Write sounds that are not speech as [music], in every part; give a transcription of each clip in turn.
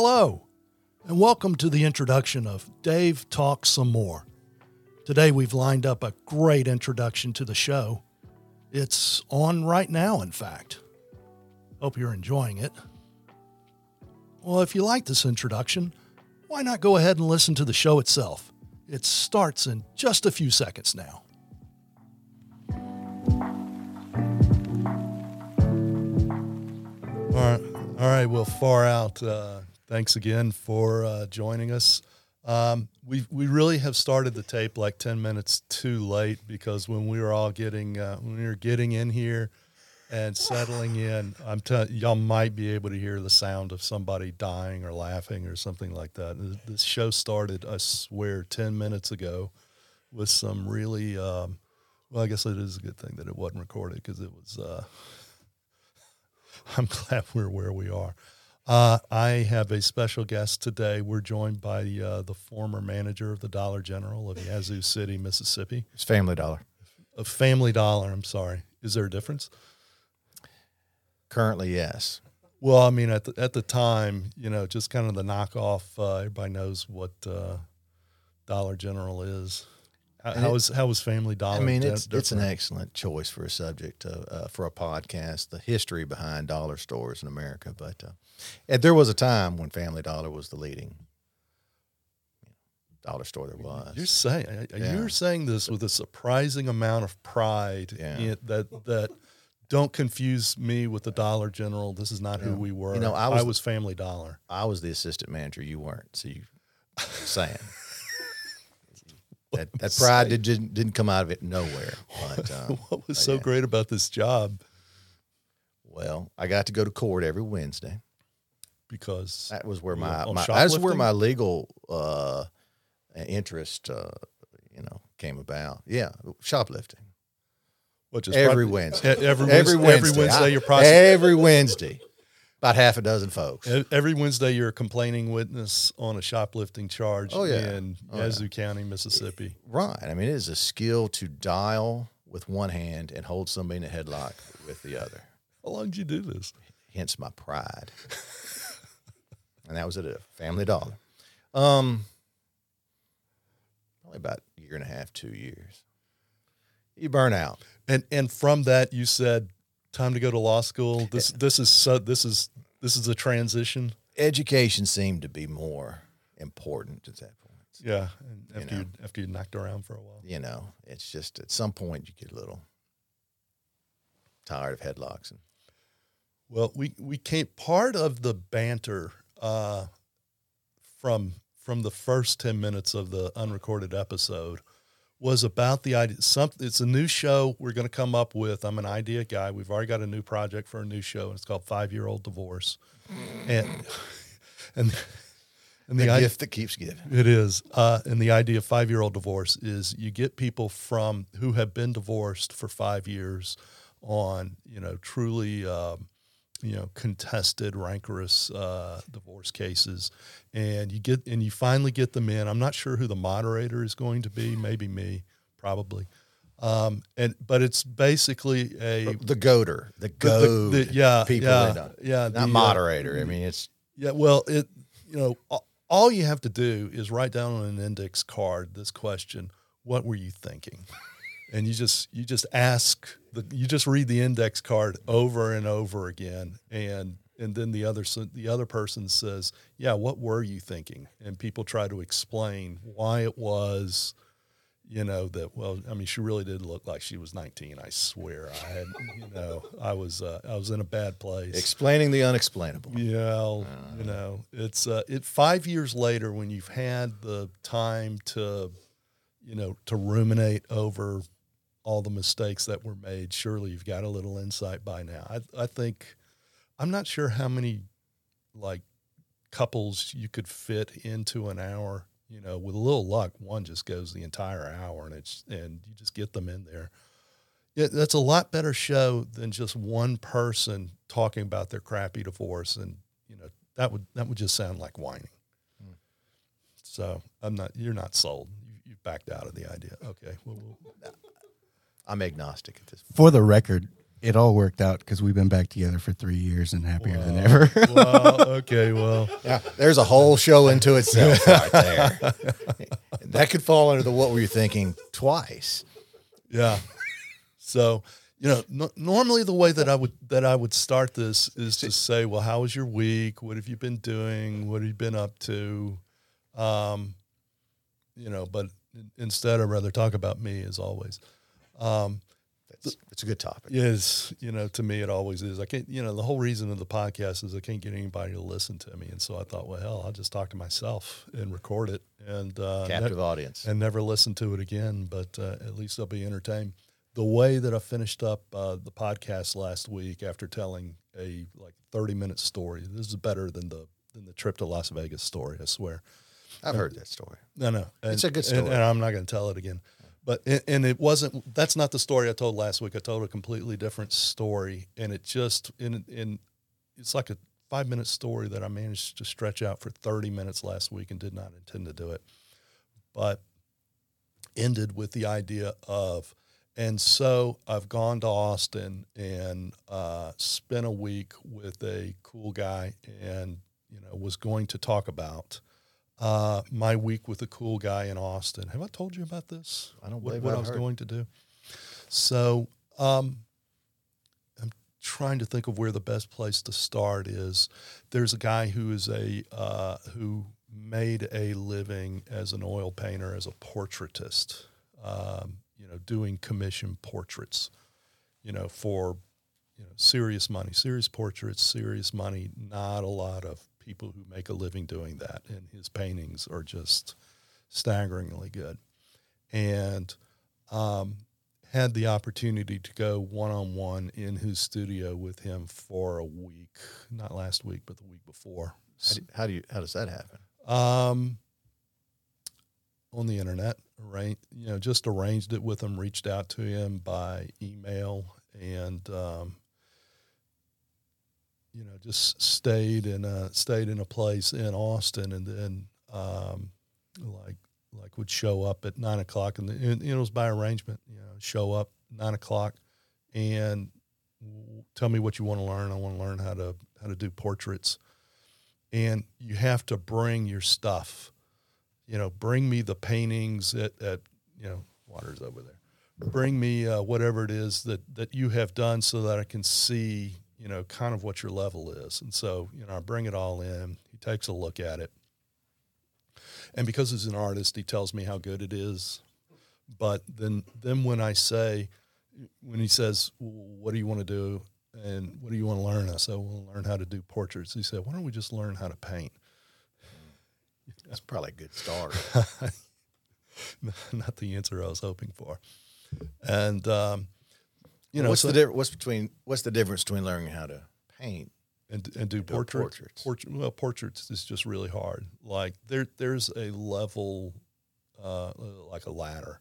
Hello, and welcome to the introduction of Dave Talks Some More. Today we've lined up a great introduction to the show. It's on right now, in fact. Hope you're enjoying it. Well, if you like this introduction, why not go ahead and listen to the show itself? It starts in just a few seconds now. All right, all right. Well, far out. Uh, thanks again for uh, joining us. Um, we we really have started the tape like ten minutes too late because when we were all getting uh, when we were getting in here and settling in, I'm y'all might be able to hear the sound of somebody dying or laughing or something like that. This show started, I swear, ten minutes ago with some really. Um, well, I guess it is a good thing that it wasn't recorded because it was. Uh, [laughs] I'm glad we're where we are. Uh, I have a special guest today. We're joined by uh, the former manager of the Dollar General of Yazoo City, Mississippi. It's Family Dollar. A Family Dollar. I'm sorry. Is there a difference? Currently, yes. Well, I mean, at the, at the time, you know, just kind of the knockoff. Uh, everybody knows what uh, Dollar General is. How, was how was Family Dollar? I mean, it's it's an excellent choice for a subject uh, uh, for a podcast. The history behind dollar stores in America, but uh, and there was a time when Family Dollar was the leading dollar store there was. You're saying Yeah. you're saying this with a surprising amount of pride Yeah. in- that that don't confuse me with the Dollar General. This is not who we were. You know, I I was- was Family Dollar. I was the assistant manager. You weren't. So you saying [laughs] that that pride did, didn't didn't come out of it nowhere. But uh, [laughs] What was so yeah. great about this job? well, I got to go to court every Wednesday. Because That was where my, on my that's where my legal uh, interest, uh, you know, came about. Yeah, shoplifting what just every prob- Wednesday. every, every Wednesday, Wednesday, every Wednesday I- you're prosecuting. every Wednesday, about half a dozen folks. Every Wednesday, you're a complaining witness on a shoplifting charge Oh, yeah. in Oh, yeah. Yazoo County, Mississippi. Right. I mean, it is a skill to dial with one hand and hold somebody in a headlock with the other. How long did you do this? Hence my pride. And that was at a Family Dollar. Um, probably about a year and a half, two years. You burn out. And and from that, you said, "Time to go to law school." This this is so, this is this is a transition. education seemed to be more important at that point. Yeah, and after you, know. after you knocked around for a while. You know, it's just at some point you get a little tired of headlocks. And Well, we we came part of the banter uh, from from the first ten minutes of the unrecorded episode was about the idea. Some it's a new show we're going to come up with. I'm an idea guy. We've already got a new project for a new show, and it's called Five Year Old Divorce, and [laughs] and and the, the, idea. gift that keeps giving. It is. Uh, and the idea of five year old divorce is you get people from who have been divorced for five years on, you know, truly, um, you know, contested, rancorous uh, divorce cases. And you get, and you finally get them in. I'm not sure who the moderator is going to be, maybe me, probably. Um, and, but it's basically a, The goader, the the- goad. the- yeah, people yeah, yeah, not the, uh, moderator. I mean, it's yeah, well, it you know, all you have to do is write down on an index card this question: What were you thinking? And you just you just ask the you just read the index card over and over again, and and then the other the other person says, "Yeah, what were you thinking?" And people try to explain why it was. You know that well. I mean, she really did look like she was 19. I swear, I had. You know, I was. Uh, I was in a bad place. explaining the unexplainable. Yeah, you know, it's uh, it five years later when you've had the time to, you know, to ruminate over all the mistakes that were made. Surely you've got a little insight by now. I I think, I'm not sure how many, like, couples you could fit into an hour. You know, with a little luck, one just goes the entire hour, and it's and you just get them in there. It, that's a lot better show than just one person talking about their crappy divorce, and you know that would that would just sound like whining. Hmm. So I'm not. You're not sold. You, you've backed out of the idea. Okay. Well, we'll, [laughs] I'm agnostic at this point. For the record, it all worked out because we've been back together for three years and happier than ever. well, okay, well, [laughs] Yeah, there's a whole show into itself right [laughs] there. that could fall under the what were you thinking twice. yeah. So, you know, n- normally the way that I would that I would start this is to say, well, how was your week? What have you been doing? What have you been up to? Um, you know, but instead, I'd rather talk about me as always. Um, That's, it's a good topic. is you know to me it always is i can't you know the whole reason of the podcast is i can't get anybody to listen to me and so i thought well hell i'll just talk to myself and record it and uh Captive ne- audience. and never listen to it again but uh, at least i'll be entertained the way that i finished up uh, the podcast last week after telling a like 30 minute story this is better than the than the trip to las vegas story i swear I've heard that story. no, no, and, It's a good and- story. and, I'm not going to tell it again. But and, it wasn't. That's not the story I told last week. I told a completely different story, and it just in in it's like a five minute story that I managed to stretch out for 30 minutes last week and did not intend to do it, but ended with the idea of. And so I've gone to Austin and uh, spent a week with a cool guy, and you know was going to talk about uh, my week with a cool guy in Austin. Have I told you about this? I don't what, what I was heard. going to do. So um, I'm trying to think of where the best place to start is. There's a guy who is a uh, who made a living as an oil painter, as a portraitist. Um, you know, doing commission portraits. You know, for you know serious money, serious portraits, serious money. Not a lot of people who make a living doing that, and his paintings are just staggeringly good. And um, had the opportunity to go one on one in his studio with him for a week, not last week, but the week before. How do, how do you? How does that happen? Um, on the internet, right? You know, just arranged it with him, reached out to him by email, and um, you know, just stayed in a stayed in a place in Austin, and then um, like like would show up at nine o'clock, and, the, and it was by arrangement. You know, show up nine o'clock, and tell me what you want to learn. I want to learn how to how to do portraits and you have to bring your stuff. You know, bring me the paintings at, at you know, water's over there. Bring me uh, whatever it is that that you have done, so that I can see, you know, kind of what your level is. And so, you know, I bring it all in. He takes a look at it, and because he's an artist, he tells me how good it is. But then, then when I say, when he says, "What do you want to do?" and what do you want to learn? I said, "I want learn how to do portraits." He said, "Why don't we just learn how to paint?" [laughs] That's probably a good start. [laughs] Not the answer I was hoping for. And um, you know, what's so- the difference? What's between? What's the difference between learning how to paint? and and do do portraits. portraits. Portrait, well, portraits is just really hard. Like there, there's a level, uh, like a ladder,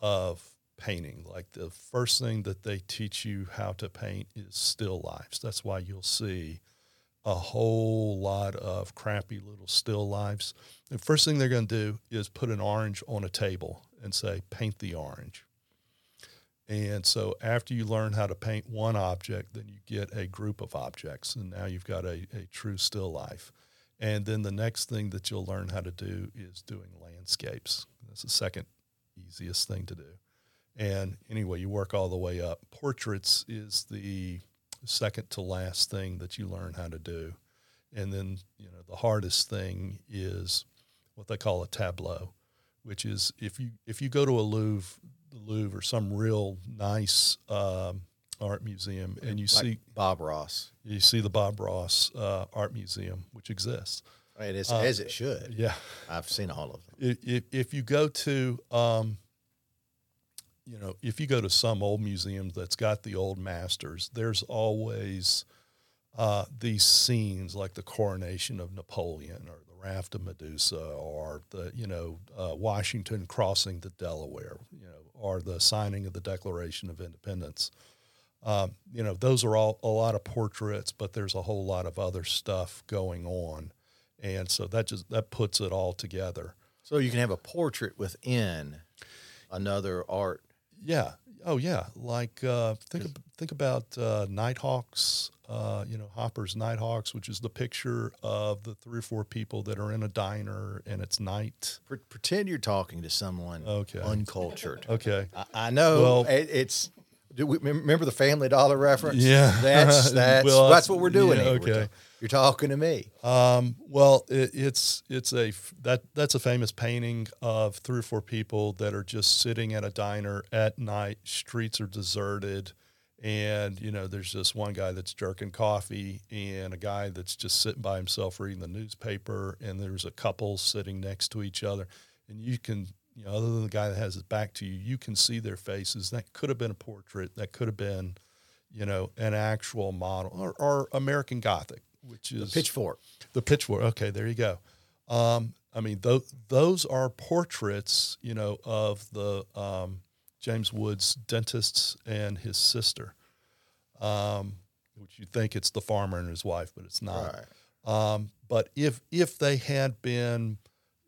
of painting. Like the first thing that they teach you how to paint is still lifes. That's why you'll see a whole lot of crappy little still lifes. The first thing they're going to do is put an orange on a table and say, "Paint the orange." And so after you learn how to paint one object, then you get a group of objects, and now you've got a, a true still life. And then the next thing that you'll learn how to do is doing landscapes. That's the second easiest thing to do. And anyway, you work all the way up. Portraits is the second to last thing that you learn how to do. And then, you know, the hardest thing is what they call a tableau, which is if you if you go to a Louvre, the Louvre or some real nice um, art museum, and you Like see Bob Ross. you see the Bob Ross uh, Art Museum, which exists. It is Uh, as it should. Yeah, I've seen all of them. if, if, you go to um, you know if you go to some old museum that's got the old masters there's always uh, these scenes like the coronation of napoleon or the raft of medusa or the you know uh, washington crossing the delaware you know or the signing of the declaration of independence. Um, you know those are all a lot of portraits but there's a whole lot of other stuff going on. And so that just that puts it all together. So you can have a portrait within another art. Yeah, Oh yeah, like uh, think ab- think about uh, Nighthawks. Uh, you know, Hopper's Nighthawks, which is the picture of the three or four people that are in a diner and it's night. Pretend you're talking to someone Okay. uncultured. Okay. I, I know. Well- it, it's. Do we remember the Family Dollar reference? Yeah. that's that's [laughs] Well, that's what we're doing. yeah, here. We're okay. ta- you're talking to me. Um, well, it, it's it's a that that's a famous painting of three or four people that are just sitting at a diner at night. Streets are deserted, and you know there's just one guy that's jerking coffee, and a guy that's just sitting by himself reading the newspaper, and there's a couple sitting next to each other, and you can. You know, other than the guy that has his back to you, you can see their faces. That could have been a portrait. That could have been, you know, an actual model or, or American Gothic, which is the Pitchfork. the pitchfork. Okay, there you go. Um, I mean, th- those are portraits, you know, of the um, James Woods dentists and his sister, um, which you think it's the farmer and his wife, but it's not. Right. Um, but if if they had been,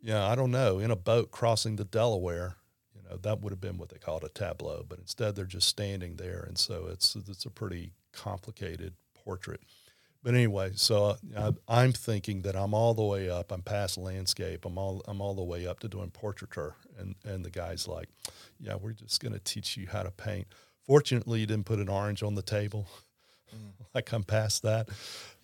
know, I don't know, in a boat crossing the Delaware, you know, that would have been what they called a tableau. But instead, they're just standing there, and so it's it's a pretty complicated portrait. But anyway, so uh, I, I'm thinking that I'm all the way up. I'm past landscape. I'm all I'm all the way up to doing portraiture, and and the guy's like, "Yeah, we're just going to teach you how to paint." Fortunately, you didn't put an orange on the table. [laughs] like I'm past that.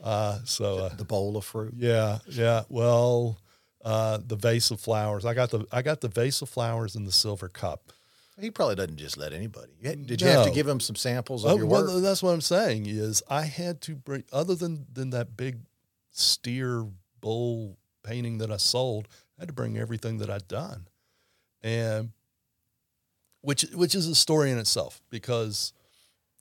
Uh, so uh, The bowl of fruit. yeah, yeah. Well, uh, the vase of flowers. I got the I got the vase of flowers in the silver cup. He probably doesn't just let anybody. Did you have to give him some samples of Oh, your well, work? that's what I'm saying is I had to bring other than than that big steer bull painting that I sold. I had to bring everything that I'd done, and which which is a story in itself because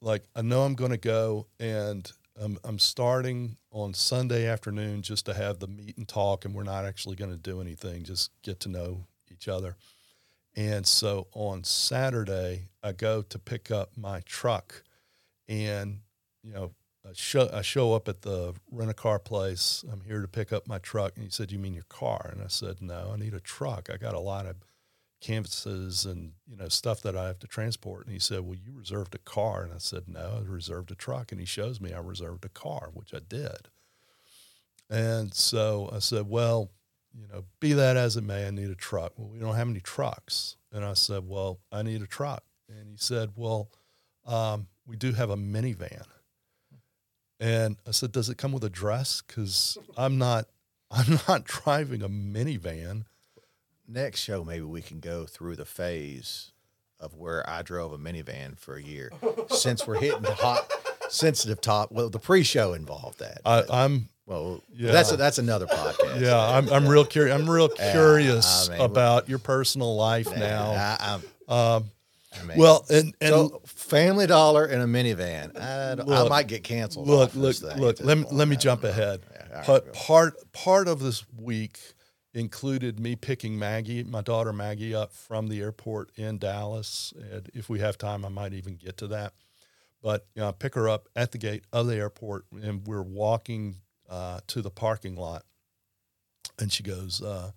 like I know I'm going to go and I'm, I'm starting on Sunday afternoon just to have the meet and talk, and we're not actually going to do anything, just get to know each other. And so on Saturday, I go to pick up my truck, and you know, I show I show up at the rent a car place. I'm here to pick up my truck, and he said, "You mean your car?" And I said, "No, I need a truck. I got a lot of canvases and you know stuff that I have to transport." And he said, "Well, you reserved a car," and I said, "No, I reserved a truck." And he shows me I reserved a car, which I did. And so I said, "Well." you know, be that as it may, I need a truck. Well, we don't have any trucks. And I said, well, I need a truck. And he said, well, um, we do have a minivan. And I said, does it come with a dress? Because I'm not, [laughs] I'm not driving a minivan. Next show, maybe we can go through the phase of where I drove a minivan for a year. [laughs] Since we're hitting the hot, sensitive top, well, the pre-show involved that. I, I'm, well, Yeah. that's a, that's another podcast. yeah, I'm, I'm real curious. I'm real curious I mean, about your personal life now. I, I'm, Um, I mean, well, and, and so Family Dollar and a minivan. I, don't- I might get canceled. look, look, look. Let me let me jump ahead. Yeah, all right, But part part of this week included me picking Maggie, my daughter Maggie, up from the airport in Dallas. And if we have time, I might even get to that. But you know, I pick her up at the gate of the airport, and we're walking uh, to the parking lot. And she goes, uh,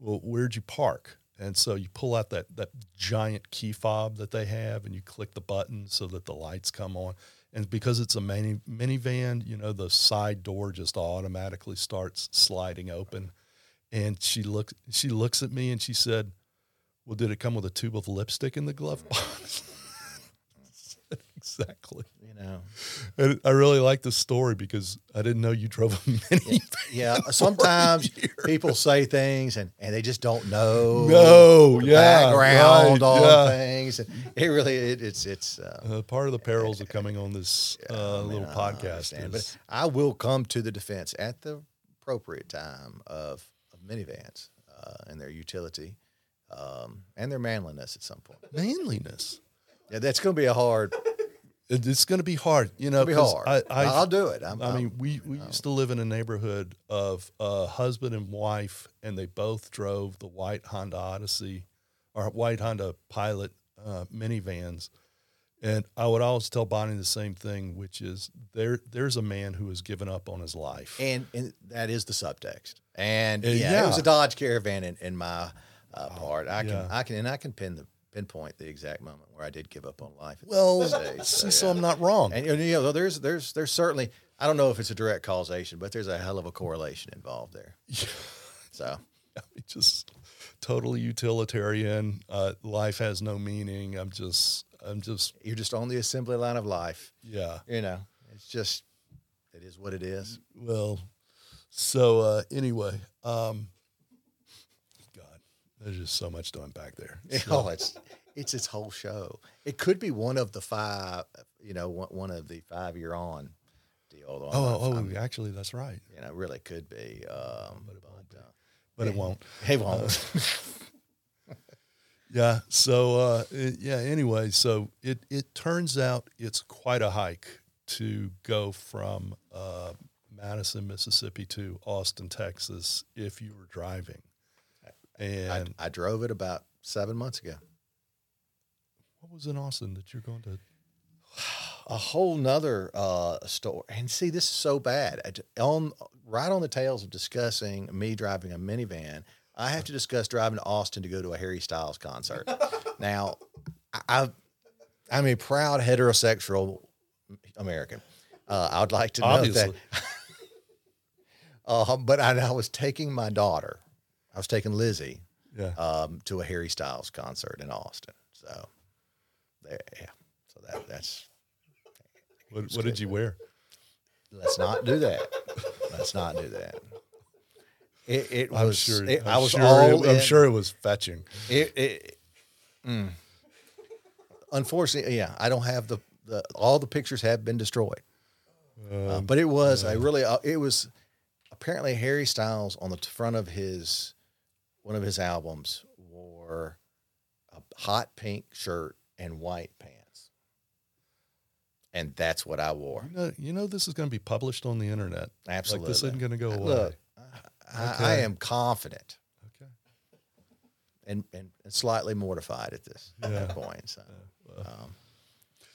"Well, where'd you park?" And so you pull out that that giant key fob that they have, and you click the button so that the lights come on. And because it's a mini minivan, you know the side door just automatically starts sliding open. And she looks she looks at me and she said, "Well, did it come with a tube of lipstick in the glove box?" Said, [laughs] exactly. you know, And I really like this story because I didn't know you drove a [laughs] minivan. yeah. Sometimes people say things and, and they just don't know. No, the yeah, background right, on yeah. things. And it really, it, it's it's. Uh, Uh, part of the perils of [laughs] coming on this uh, I mean, little I podcast understand, is but I will come to the defense at the appropriate time of minivans uh, and their utility um, and their manliness at some point. manliness. Yeah, that's going to be a hard. It's going to be hard, you know. Be hard. I, I, I'll do it. I'm, I I'm- mean, we, we used to live in a neighborhood of a husband and wife, and they both drove the white Honda Odyssey or white Honda Pilot uh, minivans. And I would always tell Bonnie the same thing, which is there. There's a man who has given up on his life. and and that is the subtext. And Uh, yeah, it was a Dodge Caravan in, in my uh, part. I can. I can and I can pin the pinpoint the exact moment where I did give up on life. Well, stage, [laughs] so, so yeah. I'm not wrong. And you know, there's there's there's certainly I don't know if it's a direct causation, but there's a hell of a correlation involved there. [laughs] So [laughs] just totally utilitarian. Uh, life has no meaning. I'm just, I'm just, you're just on the assembly line of life. yeah. You know, it's just it is what it is. Well, so uh, anyway, um, God, there's just so much to unpack there. [laughs] Oh, it's it's its whole show. It could be one of the five. You know, one, one of the five year on deal. Oh, oh, I'm- actually, that's right. you know, really could be. Um, but uh, But it won't. He won't. [laughs] Yeah. So uh, it- yeah. Anyway, so it it turns out it's quite a hike to go from uh, Madison, Mississippi to Austin, Texas, if you were driving. I, And I drove it about seven months ago. what was in Austin that you're going to? A whole nother uh, story. And see, this is so bad. I On right on the tails of discussing me driving a minivan, I have to discuss driving to Austin to go to a Harry Styles concert. [laughs] now, I, I'm a proud heterosexual American. Uh, I would like to know Obviously. that. [laughs] Uh, but I, I was taking my daughter. I was taking Lizzie Yeah. um, to a Harry Styles concert in Austin. So, there, yeah. So that that's What, what did you wear? let's not do that. let's not do that. It, it I'm was. sure. it- I'm I was sure all. It, I'm sure it was fetching. It, it, mm. Unfortunately, yeah, I don't have the, the all the pictures have been destroyed. Uh, Um, but it was I really uh, it was apparently Harry Styles on the front of his one of his albums wore a hot pink shirt and white pants, and that's what I wore. You know, you know this is going to be published on the internet. Absolutely, Like this isn't going to go away. Look, I, I am confident okay. and, and slightly mortified at this Yeah. point. So. Um,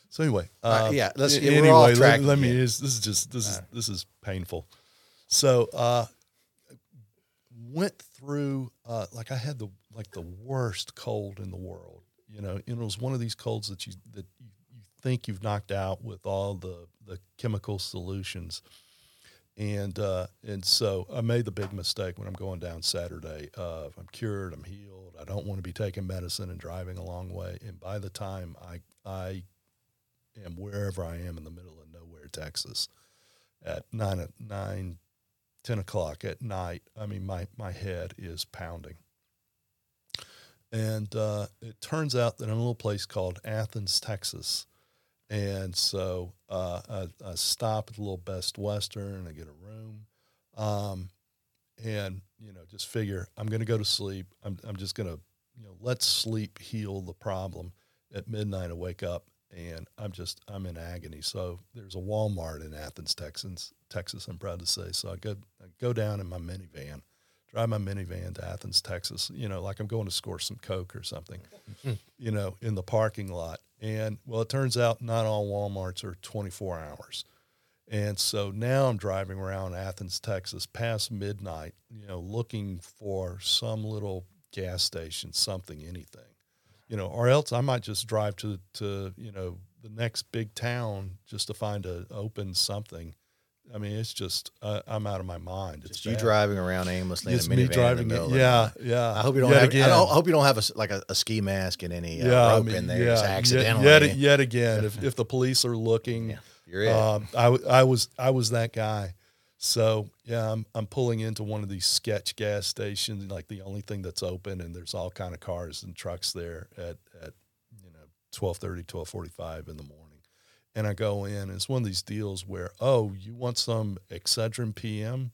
So anyway, right, uh, yeah, let's- yeah, we're anyway, let- Let, me. This, this is just this is this is painful. So uh, went through uh, like I had the like the worst cold in the world. You know, and it was one of these colds that you that you, you think you've knocked out with all the the chemical solutions. And uh, and so I made the big mistake when I'm going down Saturday. Uh, I'm cured. I'm healed. I don't want to be taking medicine and driving a long way. And by the time I I am wherever I am in the middle of nowhere, Texas, at nine nine, ten o'clock at night. I mean, my my head is pounding. And uh, it turns out that in a little place called Athens, Texas. And so uh, I, I stop at the little Best Western. I get a room, um, and you know, just figure I'm going to go to sleep. I'm I'm just going to you know let sleep heal the problem. At midnight, I wake up and I'm just I'm in agony. So there's a Walmart in Athens, Texas. Texas, I'm proud to say. So I go I go down in my minivan, drive my minivan to Athens, Texas. You know, like I'm going to score some coke or something. Hmm. you know, in the parking lot. And well, it turns out not all WalMarts are 24 hours. And so now I'm driving around Athens, Texas, past midnight, you know, looking for some little gas station, something, anything, you know, or else I might just drive to, to you know, the next big town just to find a open something. I mean, it's just uh, I'm out of my mind. It's Just you bad. driving around aimlessly It's in a me driving. middle It. of the Yeah, yeah. I hope you don't Yet have. again. I, don't, I hope you don't have a like a, a ski mask and any uh, I rope mean, in there yet- accidentally. Yet, yet again, if, [laughs] if the police are looking, Yeah, you're it. um, I, I was I was that guy. So yeah, I'm I'm pulling into one of these sketch gas stations, like the only thing that's open, and there's all kind of cars and trucks there at at you know 12:30, 12:45 in the morning. And I go in, and it's one of these deals where, oh, you want some Excedrin PM?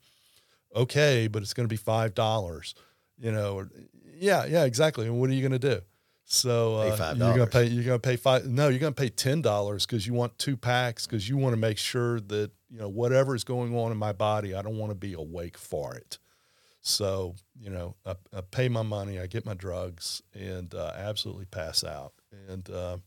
Okay, but it's going to be five dollars. You know, or, yeah, yeah, exactly. And what are you going to do? So Pay uh, 5. you're going to pay. You're going to pay five. No, you're going to pay ten dollars because you want two packs because you want to make sure that you know whatever is going on in my body, I don't want to be awake for it. So you know, I, I pay my money, I get my drugs, and uh, absolutely pass out, and uh,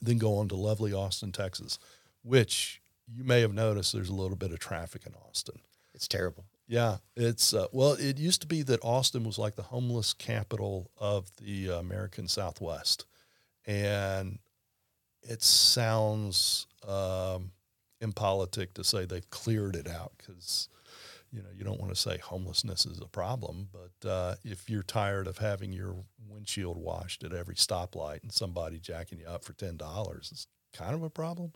then go on to lovely Austin, Texas, which you may have noticed there's a little bit of traffic in Austin. it's terrible. Yeah, it's uh, well. It used to be that Austin was like the homeless capital of the American Southwest, and it sounds um, impolitic to say they've cleared it out because you know you don't want to say homelessness is a problem, but uh, if you're tired of having your windshield washed at every stoplight and somebody jacking you up for ten dollars, it's kind of a problem.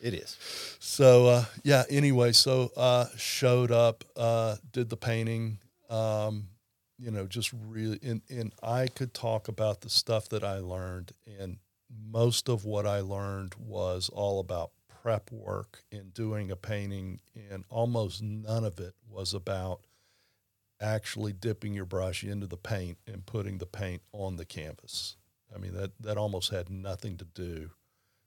It is. So uh, yeah. Anyway, so uh, showed up, uh, did the painting. Um, you know, just really, and, and I could talk about the stuff that I learned, and most of what I learned was all about prep work in doing a painting, and almost none of it was about actually dipping your brush into the paint and putting the paint on the canvas. I mean, that, that almost had nothing to do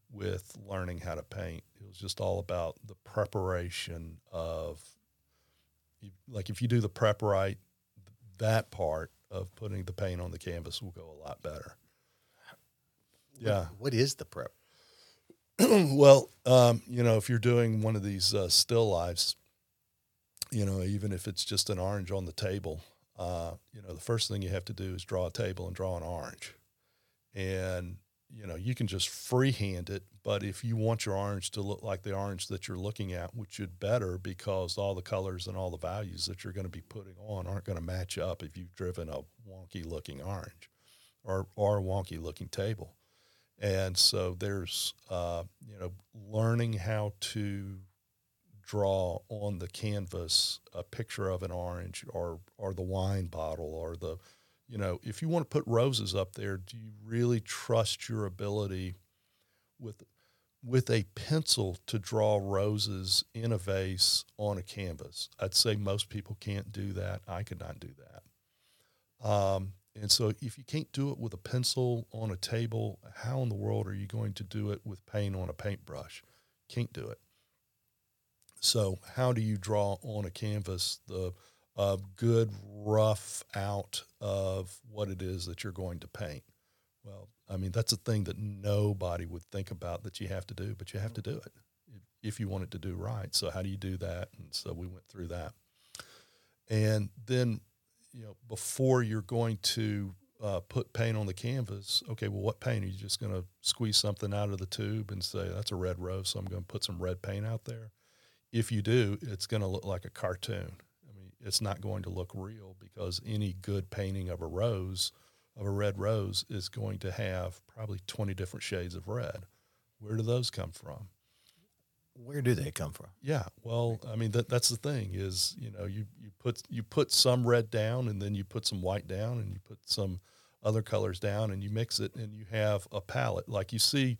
with learning how to paint. It was just all about the preparation of, like, if you do the prep right, that part of putting the paint on the canvas will go a lot better. Yeah. What is the prep? [clears throat] well, um, you know, if you're doing one of these uh, still lives, you know, even if it's just an orange on the table, uh, you know, the first thing you have to do is draw a table and draw an orange. And you know, you can just freehand it, but if you want your orange to look like the orange that you're looking at, which should better because all the colors and all the values that you're going to be putting on aren't going to match up if you've driven a wonky looking orange or, or a wonky looking table. And so there's, uh, you know, learning how to draw on the canvas a picture of an orange or, or the wine bottle or the, you know, if you want to put roses up there, do you really trust your ability with with a pencil to draw roses in a vase on a canvas? I'd say most people can't do that. I could not do that. Um, and so, if you can't do it with a pencil on a table, how in the world are you going to do it with paint on a paintbrush? Can't do it. So, how do you draw on a canvas the a good rough out of what it is that you're going to paint. Well, I mean, that's a thing that nobody would think about that you have to do, but you have to do it if you want it to do right. So, how do you do that? And so, we went through that. And then, you know, before you're going to uh, put paint on the canvas, okay, well, what paint? Are you just going to squeeze something out of the tube and say, that's a red rose, so I'm going to put some red paint out there? If you do, it's going to look like a cartoon I mean, it's not going to look real because any good painting of a rose, of a red rose, is going to have probably 20 different shades of red. Where do those come from? Where do they come from? Yeah, well, I mean that that's the thing is you know you you put you put some red down and then you put some white down and you put some other colors down and you mix it and you have a palette like you see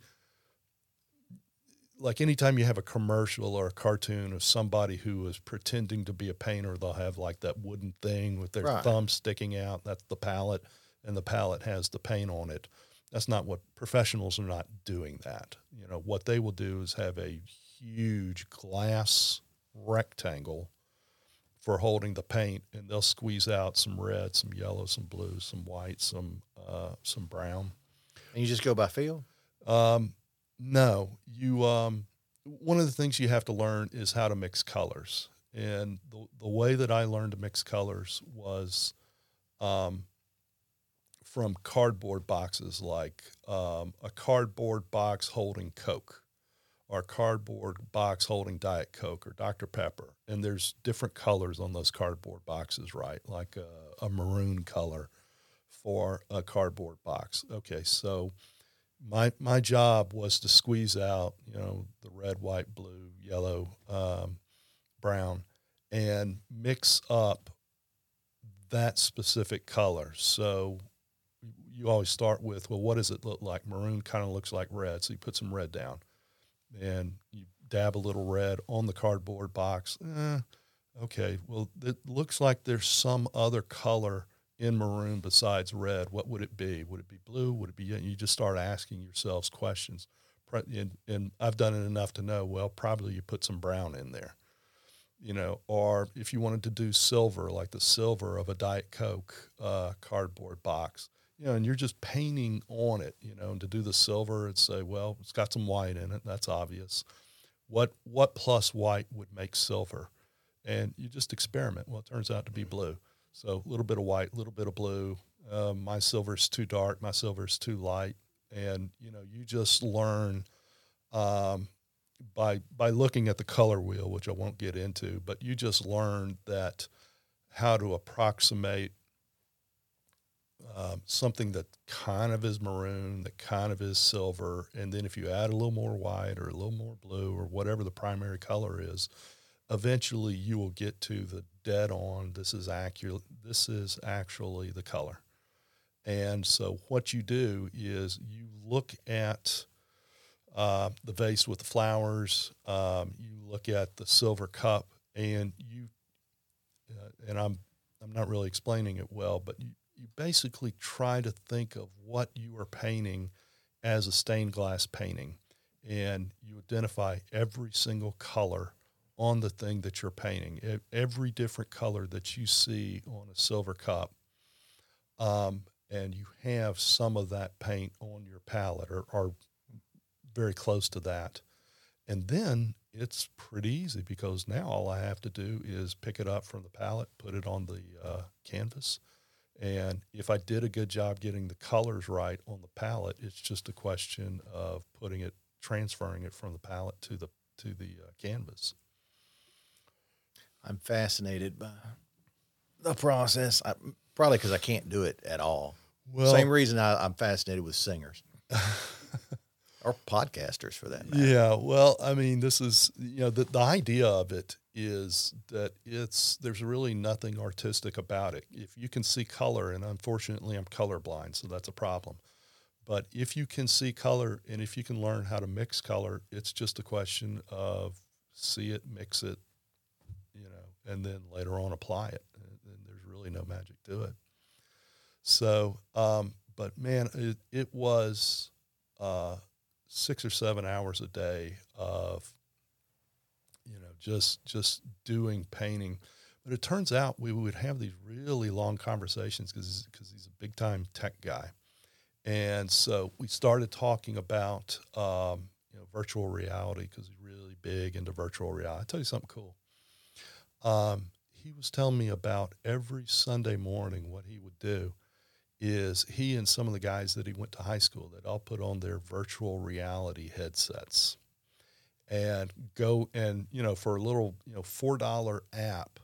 like anytime you have a commercial or a cartoon of somebody who is pretending to be a painter, they'll have like that wooden thing with their right. thumb sticking out. That's the palette, and the palette has the paint on it. That's not what professionals are not doing that. You know, what they will do is have a huge glass rectangle for holding the paint, and they'll squeeze out some red, some yellow, some blue, some white, some uh, some brown. And you just go by feel. Um, no, you. Um, one of the things you have to learn is how to mix colors, and the the way that I learned to mix colors was, um, from cardboard boxes, like um, a cardboard box holding Coke, or cardboard box holding Diet Coke or Dr Pepper, and there's different colors on those cardboard boxes, right? Like a, a maroon color for a cardboard box. Okay, so my my job was to squeeze out you know the red white blue yellow um, brown and mix up that specific color so you always start with well what does it look like maroon kind of looks like red so you put some red down and you dab a little red on the cardboard box eh, okay well it looks like there's some other color in maroon besides red, what would it be? Would it be blue? Would it be? You just start asking yourselves questions. And, and I've done it enough to know, well, probably you put some brown in there, you know, or if you wanted to do silver, like the silver of a Diet Coke uh, cardboard box, you know, and you're just painting on it, you know, and to do the silver and say, well, it's got some white in it. That's obvious. What, what plus white would make silver? and you just experiment. Well, it turns out to be blue. So a little bit of white, a little bit of blue. Uh, my silver's too dark. My silver's too light, and you know you just learn um, by by looking at the color wheel, which I won't get into. But you just learn that how to approximate um, something that kind of is maroon, that kind of is silver, and then if you add a little more white or a little more blue or whatever the primary color is, eventually you will get to the dead on. This is accurate. This is actually the color. And so what you do is you look at uh, the vase with the flowers. Um, you look at the silver cup, and you uh, and I'm I'm not really explaining it well, but you, you basically try to think of what you are painting as a stained glass painting, and you identify every single color on the thing that you're painting, every different color that you see on a silver cup. Um, and you have some of that paint on your palette or, or very close to that. And then it's pretty easy because now all I have to do is pick it up from the palette, put it on the uh, canvas. And if I did a good job getting the colors right on the palette, it's just a question of putting it, transferring it from the palette to the to the uh, canvas. I'm fascinated by the process. I, probably because I can't do it at all. Well, Same reason I, I'm fascinated with singers. [laughs] or podcasters for that matter. Yeah, well, I mean, this is you know the the idea of it is that it's there's really nothing artistic about it. If you can see color, and unfortunately I'm colorblind, so that's a problem. But if you can see color and if you can learn how to mix color, it's just a question of see it, mix it, you know, and then later on apply it. And there's really no magic to it. So, um, but man, it, it was uh, six or seven hours a day of you know just just doing painting but it turns out we would have these really long conversations because because he's a big time tech guy and so we started talking about um, you know virtual reality because he's really big into virtual reality. I tell you something cool. Um, he was telling me about every Sunday morning what he would do is he and some of the guys that he went to high school that all put on their virtual reality headsets and go and you know for a little you know four dollar app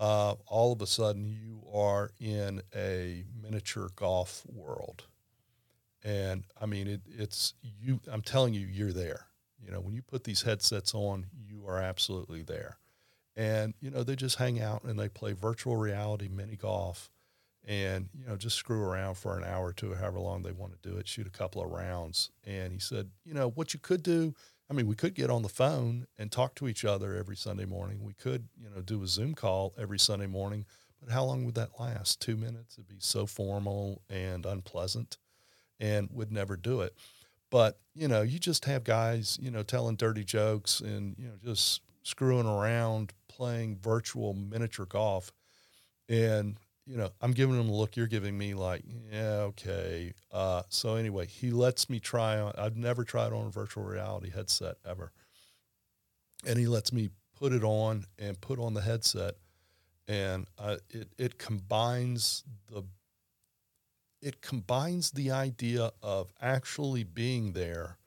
uh, all of a sudden you are in a miniature golf world. And i mean it, it's you i'm telling you you're there. You know when you put these headsets on you are absolutely there. And you know they just hang out and they play virtual reality mini golf and you know just screw around for an hour or two however long they want to do it shoot a couple of rounds. And he said you know what you could do i mean we could get on the phone and talk to each other every sunday morning. We could you know do a zoom call every sunday morning but how long would that last? Two minutes? It'd be so formal and unpleasant and would never do it. But you know you just have guys you know telling dirty jokes and you know just screwing around playing virtual miniature golf. And you know, I'm giving him a look. You're giving me like, yeah, okay. Uh, so anyway, he lets me try on. I've never tried on a virtual reality headset ever, and he lets me put it on and put on the headset, and uh, it it combines the it combines the idea of actually being there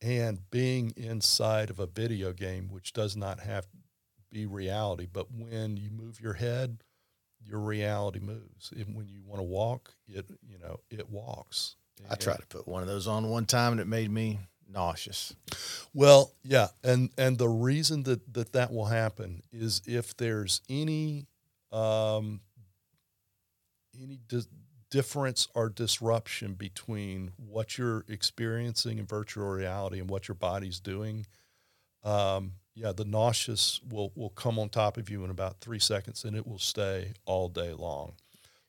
and being inside of a video game, which does not have to be reality. But when you move your head your reality moves. And when you want to walk, it you know it walks. I tried to put one of those on one time, and it made me nauseous. Well, yeah, and and the reason that that that will happen is if there's any um, any di- difference or disruption between what you're experiencing in virtual reality and what your body's doing. Um, yeah, the nauseous will, will come on top of you in about three seconds and it will stay all day long.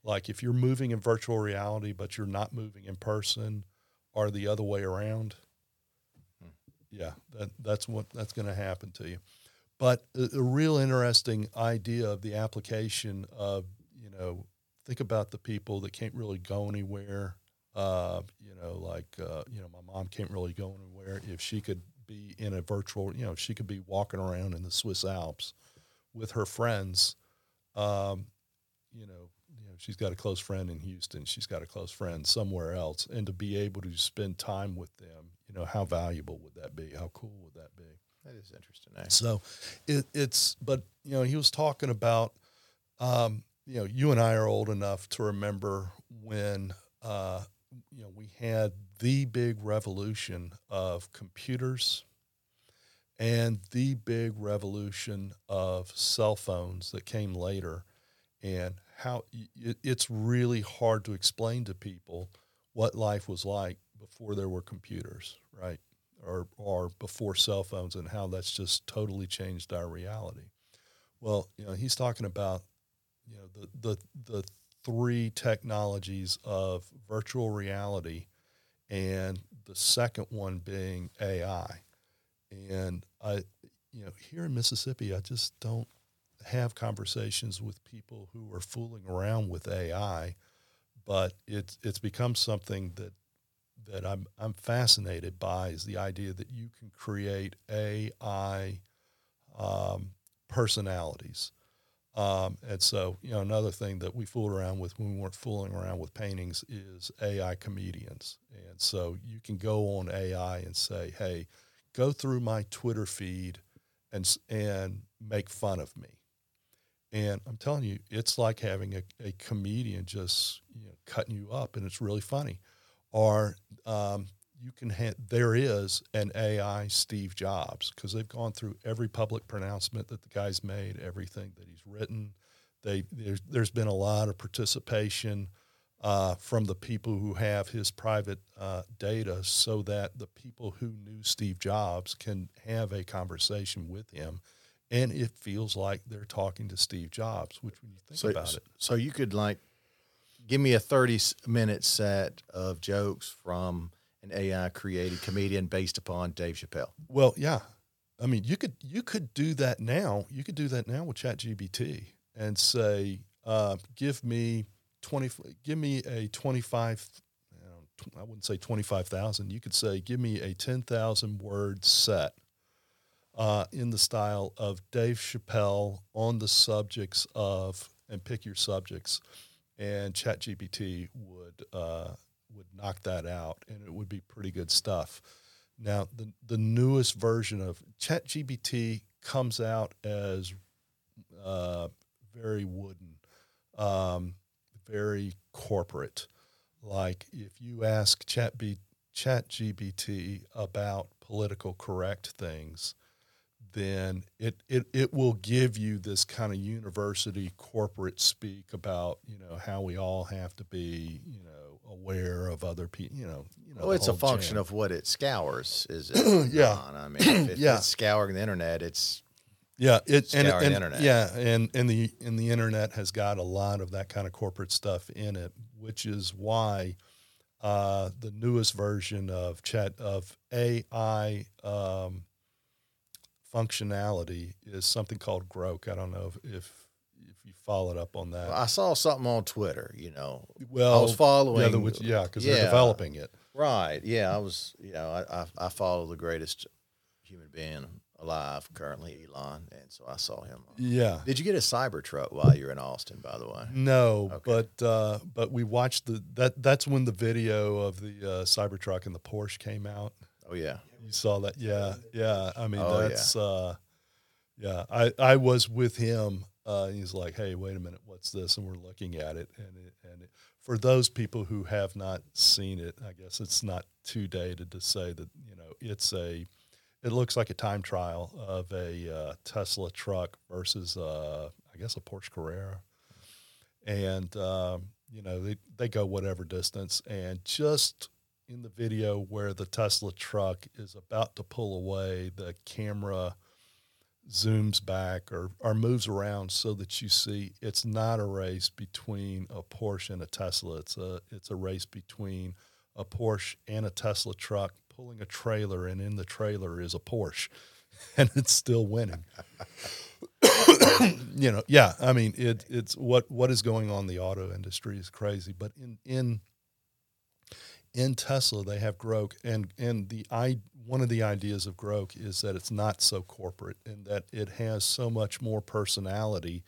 Like if you're moving in virtual reality, but you're not moving in person or the other way around, hmm. yeah, that, that's what that's going to happen to you. But a, a, real interesting idea of the application of, you know, think about the people that can't really go anywhere. Uh, you know, like, uh, you know, my mom can't really go anywhere. If she could be in a virtual, you know, she could be walking around in the Swiss Alps with her friends. Um, you know, you know, she's got a close friend in Houston. She's got a close friend somewhere else, and to be able to spend time with them, you know, how valuable would that be? How cool would that be? That is interesting. eh? So it, it's, but you know, he was talking about, um, you know, you and I are old enough to remember when, uh, you know, we had the big revolution of computers and the big revolution of cell phones that came later, and how it, it's really hard to explain to people what life was like before there were computers, right? Or, or before cell phones, and how that's just totally changed our reality. Well, you know, he's talking about, you know, the the the three technologies of virtual reality, and the second one being AI. And I, you know, here in Mississippi, I just don't have conversations with people who are fooling around with AI, but it's it's become something that that I'm I'm fascinated by is the idea that you can create AI um, personalities. Um, and so, you know, another thing that we fooled around with when we weren't fooling around with paintings is AI comedians. And so you can go on AI and say, hey, go through my Twitter feed and, and make fun of me. And I'm telling you, it's like having a, a comedian just you know, cutting you up, and it's really funny. Or um, you can ha- there is an AI Steve Jobs because they've gone through every public pronouncement that the guy's made, everything that he's written. They there's there's been a lot of participation uh, from the people who have his private uh, data, so that the people who knew Steve Jobs can have a conversation with him, and it feels like they're talking to Steve Jobs. Which, when you think So, about it, so you could like give me a 30 minute set of jokes from an AI created comedian based upon Dave Chappelle. Well, yeah. I mean, you could you could do that now. You could do that now with ChatGPT and say, uh, "Give me twenty. Give me a twenty-five. you know, tw- I wouldn't say twenty-five thousand. You could say, "Give me a ten thousand word set uh, in the style of Dave Chappelle on the subjects of, and pick your subjects." And ChatGPT would uh, would knock that out, and it would be pretty good stuff. Now, the, the newest version of ChatGPT comes out as uh, very wooden, um, very corporate. Like if you ask ChatGPT about political correct things, then it, it, it will give you this kind of university corporate speak about you know how we all have to be you know aware of other people you know you know Well, it's a function jam. of what it scours, is it? [clears throat] Yeah. not? I mean, if it, [clears throat] Yeah. it's scouring the internet, it's Yeah, it and, Scouring the and- internet. Yeah, and and the and the internet has got a lot of that kind of corporate stuff in it, which is why uh, the newest version of chat of AI um, functionality is something called Grok. I don't know if, if you followed up on that. I saw something on Twitter, you know. well, I was following. yeah, the, yeah, because Yeah. they're developing it. Right. Yeah, I was. You know, I, I I follow the greatest human being alive currently, Elon, and so I saw him. Yeah, Did you get a Cybertruck while you were in Austin? By the way. No, Okay. but uh, but we watched the that that's when the video of the uh, Cybertruck and the Porsche came out. Oh yeah. You saw that? Yeah, yeah. I mean, Oh, yeah. that's uh, yeah. I I was with him. Uh, he's like, "Hey, wait a minute, what's this?" And we're looking at it, and it, and it, for those people who have not seen it, I guess it's not too dated to say that you know it's a. It looks like a time trial of a uh, Tesla truck versus, uh, I guess, a Porsche Carrera, and um, you know they they go whatever distance, and just in the video where the Tesla truck is about to pull away, the camera zooms back or, or moves around so that you see it's not a race between a Porsche and a Tesla. It's a it's a race between a Porsche and a Tesla truck pulling a trailer and in the trailer is a Porsche [laughs] and it's still winning. [coughs] you know, yeah, I mean it it's what what is going on in the auto industry is crazy, but in in in Tesla they have Grok and and the I one of the ideas of Grok is that it's not so corporate and that it has so much more personality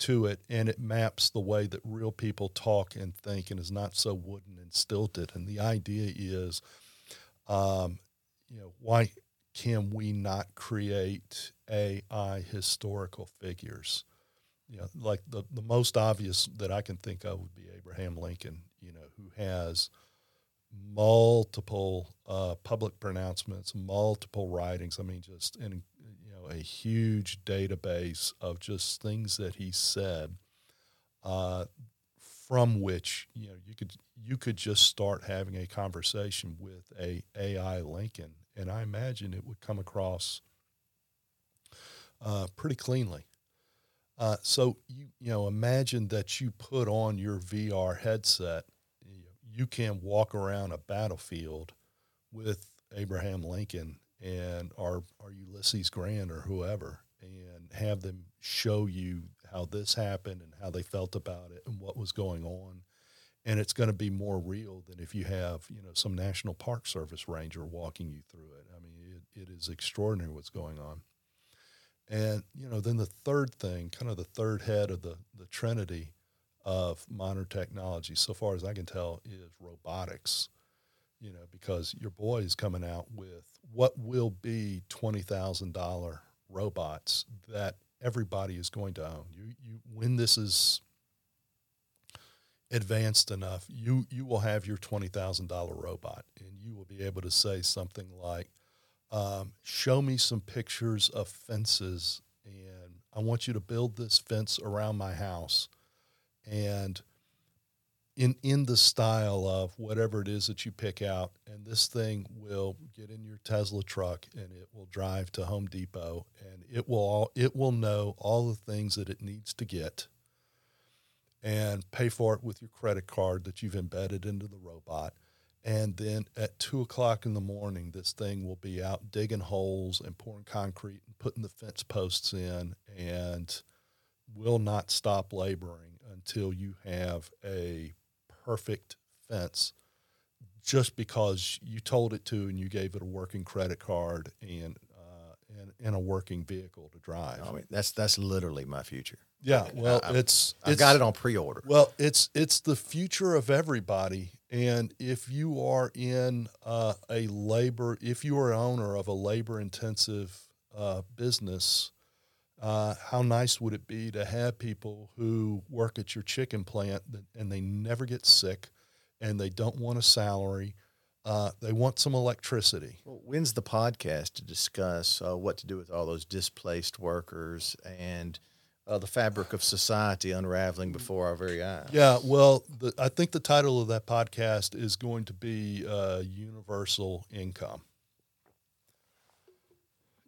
to it and it maps the way that real people talk and think and is not so wooden and stilted. And the idea is, um, you know, why can we not create AI historical figures? You know, like the, the most obvious that I can think of would be Abraham Lincoln, you know, who has multiple uh, public pronouncements, multiple writings. I mean, just in you know a huge database of just things that he said, uh, from which you know you could you could just start having a conversation with a AI Lincoln, and I imagine it would come across uh, pretty cleanly. Uh, so you you know imagine that you put on your VR headset you can walk around a battlefield with Abraham Lincoln and our, our Ulysses Grant or whoever and have them show you how this happened and how they felt about it and what was going on. And it's going to be more real than if you have, you know, some National Park Service ranger walking you through it. I mean, it, it is extraordinary what's going on. And, you know, then the third thing, kind of the third head of the, the Trinity of modern technology, so far as I can tell, is robotics. You know, because your boy is coming out with what will be twenty thousand dollar robots that everybody is going to own. You, you, when this is advanced enough, you you will have your twenty thousand dollar robot, and you will be able to say something like, um, "Show me some pictures of fences, and I want you to build this fence around my house." And in in the style of whatever it is that you pick out and this thing will get in your Tesla truck and it will drive to Home Depot and it will all, it will know all the things that it needs to get and pay for it with your credit card that you've embedded into the robot. And then at two o'clock in the morning this thing will be out digging holes and pouring concrete and putting the fence posts in and will not stop laboring until you have a perfect fence just because you told it to and you gave it a working credit card and uh, and, and a working vehicle to drive. I mean, that's that's literally my future. Yeah, well, I, it's I got it on pre-order. Well, it's it's the future of everybody, and if you are in uh, a labor, if you are an owner of a labor-intensive uh, business, uh, how nice would it be to have people who work at your chicken plant and they never get sick and they don't want a salary? Uh, they want some electricity. Well, when's the podcast to discuss uh, what to do with all those displaced workers and uh, the fabric of society unraveling before our very eyes? Yeah, well, the, I think the title of that podcast is going to be uh, Universal Income.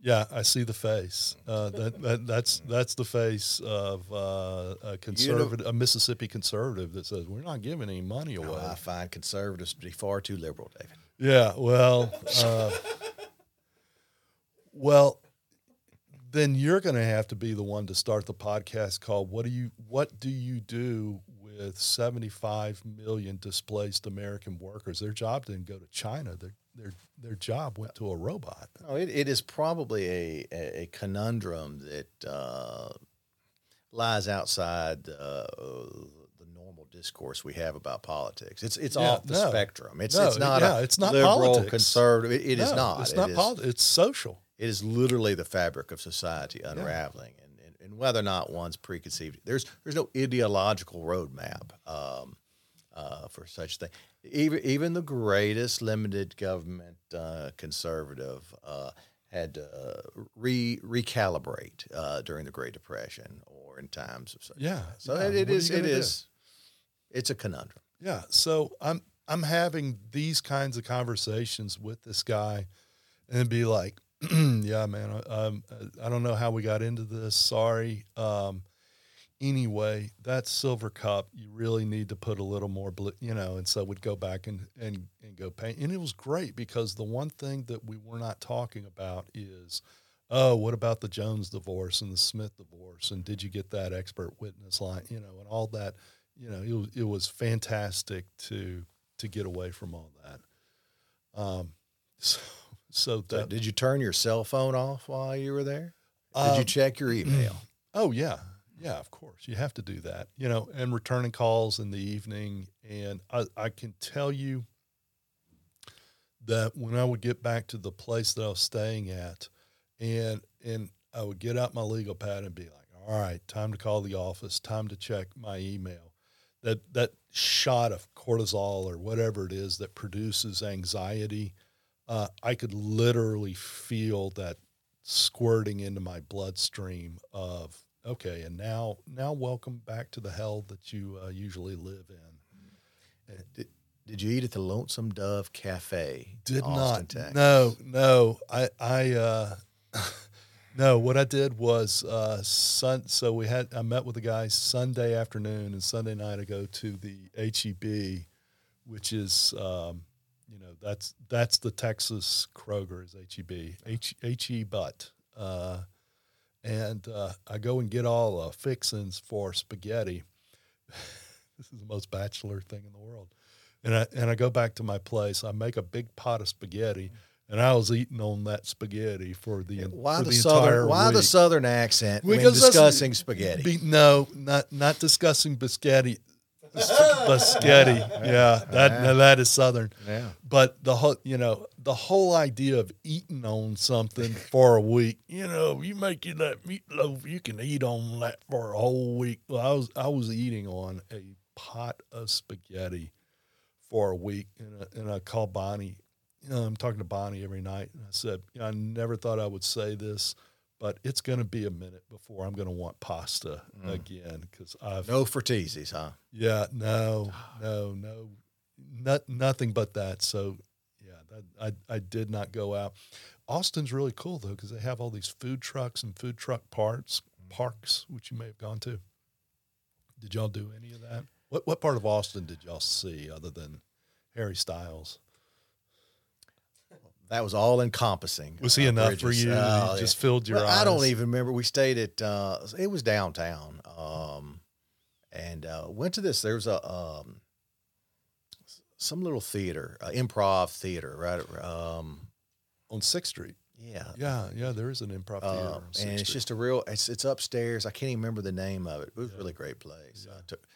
Yeah, I see the face. Uh, that, that that's that's the face of uh, a conservative, a Mississippi conservative that says we're not giving any money away. Oh, I find conservatives to be far too liberal, David. Yeah, well, uh, well, then you're going to have to be the one to start the podcast called "What do you What do you do with 75 million displaced American workers? Their job didn't go to China. Their their their job went to a robot. No, it, it is probably a, a, conundrum that uh, lies outside uh, the normal discourse we have about politics. It's it's yeah, off the no, spectrum. It's no, it's not yeah, it's not liberal politics. conservative. it, it no, is not. It's not politics. It's social. It is literally the fabric of society unraveling, yeah. Whether or not one's preconceived. There's there's no ideological roadmap. Um, uh, for such thing. Even even the greatest limited government uh, conservative uh, had to re recalibrate uh, during the Great Depression or in times of such. Yeah. So yeah. it, it is it is do? it's a conundrum. Yeah. So I'm I'm having these kinds of conversations with this guy, and be like, [clears throat] yeah, man, I, um, I don't know how we got into this. Sorry. Um, anyway, that silver cup, you really need to put a little more, blue, you know, and so we'd go back and, and, and go paint. And it was great because the one thing that we were not talking about is, oh, what about the Jones divorce and the Smith divorce? And did you get that expert witness line, you know, and all that, you know, it was, it was fantastic to, to get away from all that. Um, [laughs] so, so So did you turn your cell phone off while you were there? Did Um, you check your email? [clears throat] Oh yeah, yeah. Of course, you have to do that. You know, and returning calls in the evening. And I, I can tell you that when I would get back to the place that I was staying at, and and I would get out my legal pad and be like, "All right, time to call the office. Time to check my email." That that shot of cortisol or whatever it is that produces anxiety, uh, I could literally feel that squirting into my bloodstream of okay and now now welcome back to the hell that you uh, usually live in Did, did you eat at the Lonesome Dove Cafe? did Austin, not Texas? no no i i uh [laughs] no what i did was uh sun so we had i met with the guys sunday afternoon and sunday night i go to the heb which is um you know that's that's the texas kroger is heb h he butt uh and uh, I go and get all uh, fixings for spaghetti. [laughs] this is the most bachelor thing in the world. And I and I go back to my place. I make a big pot of spaghetti, and I was eating on that spaghetti for the Why for the, the, southern? entire Why the southern accent Because discussing spaghetti? Be- no, not not discussing biscotti. Biscotti, yeah, that now that is southern. yeah. But the whole, you know, the whole idea of eating on something for a week, you know, you make you that meatloaf, you can eat on that for a whole week. Well, I was I was eating on a pot of spaghetti for a week, and I, and I called Bonnie. You know, I'm talking to Bonnie every night, and I said, you know, I never thought I would say this, but it's going to be a minute before I'm going to want pasta mm. again because I've No Fertizzi's, huh? yeah, no, ah. no, no, not nothing but that. So, yeah, that, I I did not go out. Austin's really cool though because they have all these food trucks and food truck parts mm. parks, which you may have gone to. Did y'all do any of that? What what part of Austin did y'all see other than Harry Styles? That was all encompassing. Was he uh, enough Bridges. for you? Oh, He just yeah. filled your Well, eyes. I don't even remember. We stayed at uh, it was downtown, um, and uh, went to this. There was a um, some little theater, uh, improv theater, right? Um, on Sixth Street. yeah, Yeah, yeah, there is an improv theater. On Sixth and it's Street. just a real. It's it's upstairs. I can't even remember the name of it. It was a really great place. I took,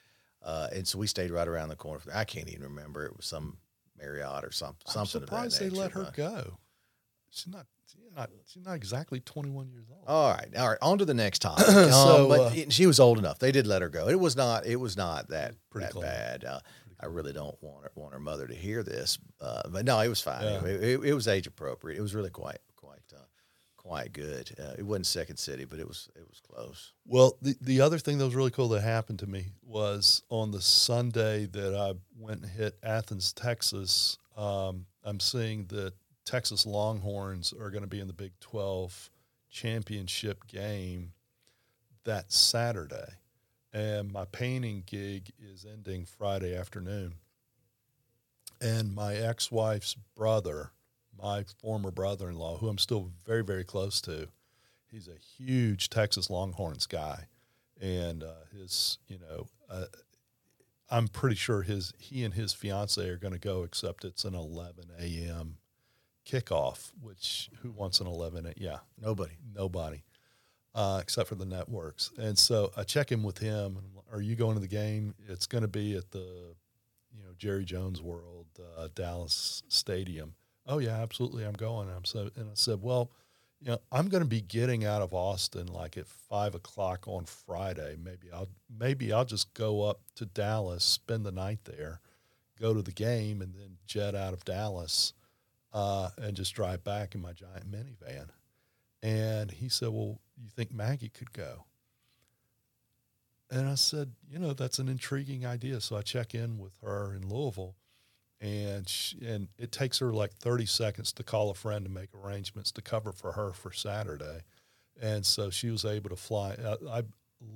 uh, and so we stayed right around the corner. From I can't even remember. It was some Marriott or some I'm something. of that surprised they let her but- go. She's not. She's not. She's not exactly 21 years old. All right, all right. On to the next topic. [clears throat] So, um, but uh, it- she was old enough. They did let her go. It was not. It was not that Pretty that bad. Uh, I really don't want her, want her mother to hear this, uh, but no, it was fine. Yeah. It, it- it was age appropriate. It was really quite quite good. Uh, it wasn't Second City, but it was it was close. Well, the, the other thing that was really cool that happened to me was on the Sunday that I went and hit Athens, Texas. Um, I'm seeing that Texas Longhorns are going to be in the Big 12 championship game that Saturday. And my painting gig is ending Friday afternoon. And my ex wife's brother, my former brother in law, who I'm still very, very close to, he's a huge Texas Longhorns guy, and uh, his, you know, uh, I'm pretty sure his he and his fiance are going to go, except it's an 11 a.m. kickoff. Which who wants an 11? A, yeah, Nobody. nobody, uh, except for the networks. And so I check in with him. Are you going to the game? It's going to be at the, you know, Jerry Jones World, uh, Dallas Stadium. Oh yeah, absolutely, I'm going. I'm so, and I said, well, you know, I'm going to be getting out of Austin like at five o'clock on Friday. Maybe I'll maybe I'll just go up to Dallas, spend the night there, go to the game, and then jet out of Dallas, uh, and just drive back in my giant minivan. And he said, "Well, you think Maggie could go?" And I said, "You know, that's an intriguing idea." So I check in with her in Louisville, and she, and it takes her like 30 seconds to call a friend to make arrangements to cover for her for Saturday. And so she was able to fly. I, I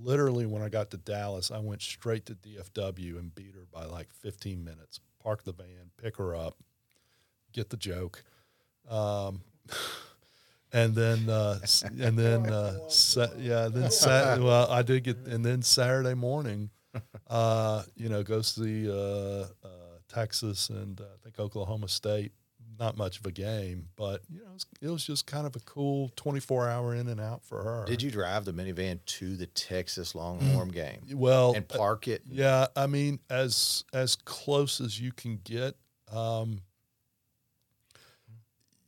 literally, when I got to Dallas, I went straight to DFW and beat her by like 15 minutes. Park the van, pick her up, get the joke. Um, [laughs] and then, uh, [laughs] and then, uh, sa- yeah, then, [laughs] sat, well, I did get, and then Saturday morning, uh, you know, go see, uh, uh, Texas and uh, I think Oklahoma State not much of a game, but you know, it was, it was just kind of a cool 24 hour in and out for her. Did you drive the minivan to the Texas Longhorn game [clears throat] Well, and park it? yeah, I mean, as as close as you can get. Um,